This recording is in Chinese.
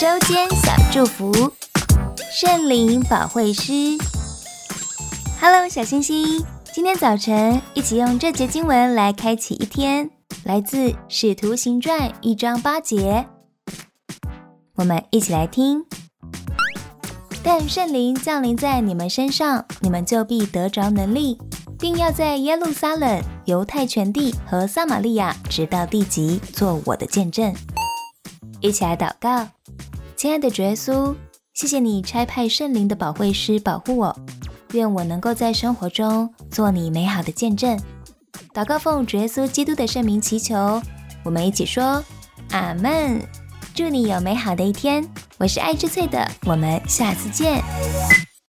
周间小祝福，圣灵保惠师。Hello，小星星，今天早晨一起用这节经文来开启一天，来自《使徒行传》一章八节。我们一起来听。但圣灵降临在你们身上，你们就必得着能力，并要在耶路撒冷、犹太全地和撒玛利亚，直到地极，做我的见证。一起来祷告，亲爱的主耶稣，谢谢你差派圣灵的保惠师保护我，愿我能够在生活中做你美好的见证。祷告奉主耶稣基督的圣名祈求，我们一起说阿门。祝你有美好的一天。我是爱之翠的，我们下次见。